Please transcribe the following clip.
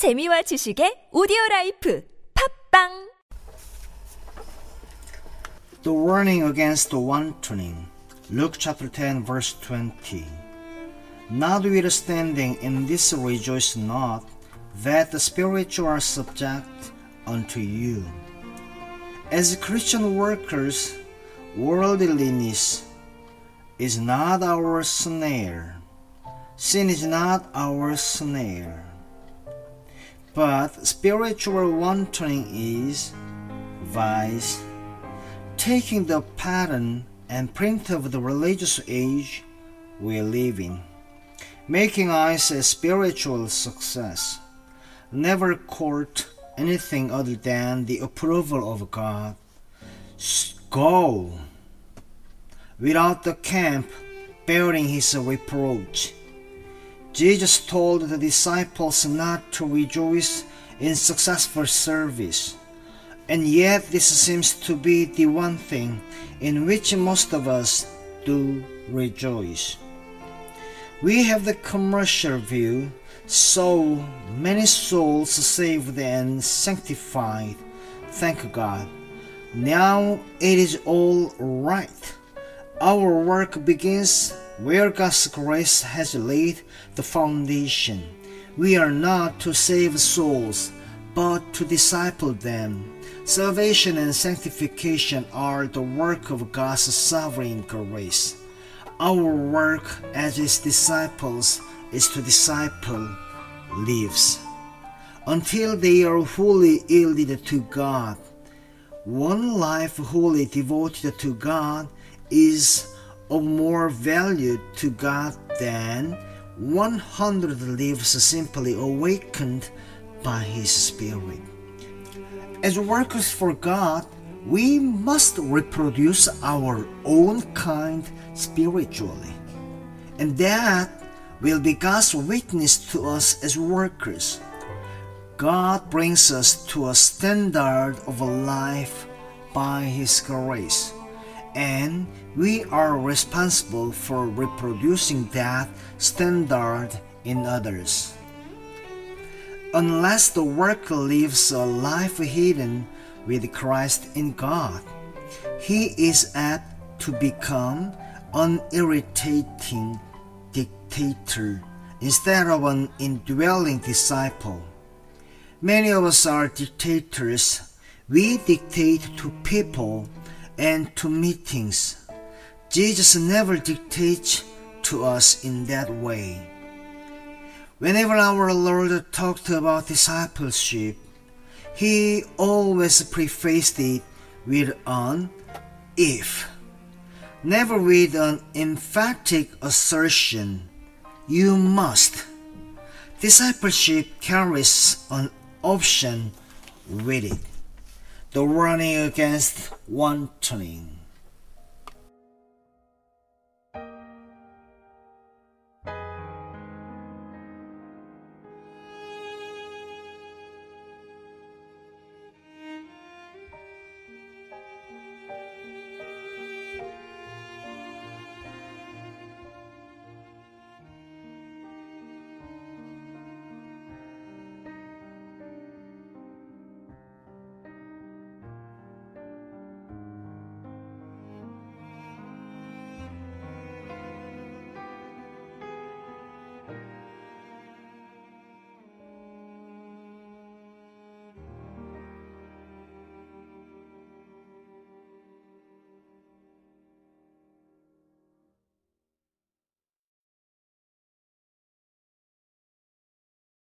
재미와 지식의 오디오 라이프. 팝빵! The warning against wantoning Luke chapter 10 verse 20 Notwithstanding in this rejoice not that the spiritual are subject unto you. As Christian workers worldliness is not our snare. Sin is not our snare. But spiritual wantoning is vice taking the pattern and print of the religious age we live in, making us a spiritual success, never court anything other than the approval of God. Go without the camp bearing his reproach. Jesus told the disciples not to rejoice in successful service and yet, this seems to be the one thing in which most of us do rejoice. We have the commercial view, so many souls saved and sanctified. Thank God. Now it is all right. Our work begins where God's grace has laid the foundation. We are not to save souls, but to disciple them. Salvation and sanctification are the work of God's sovereign grace. Our work as His disciples is to disciple lives until they are wholly yielded to God. One life wholly devoted to God is of more value to God than 100 lives simply awakened by His Spirit. As workers for God, we must reproduce our own kind spiritually. And that will be God's witness to us as workers. God brings us to a standard of life by His grace, and we are responsible for reproducing that standard in others. Unless the worker lives a life hidden with Christ in God, he is apt to become an irritating dictator instead of an indwelling disciple. Many of us are dictators. We dictate to people and to meetings. Jesus never dictates to us in that way. Whenever our Lord talked about discipleship, he always prefaced it with an if, never with an emphatic assertion, you must. Discipleship carries an option with it, the warning against wantoning.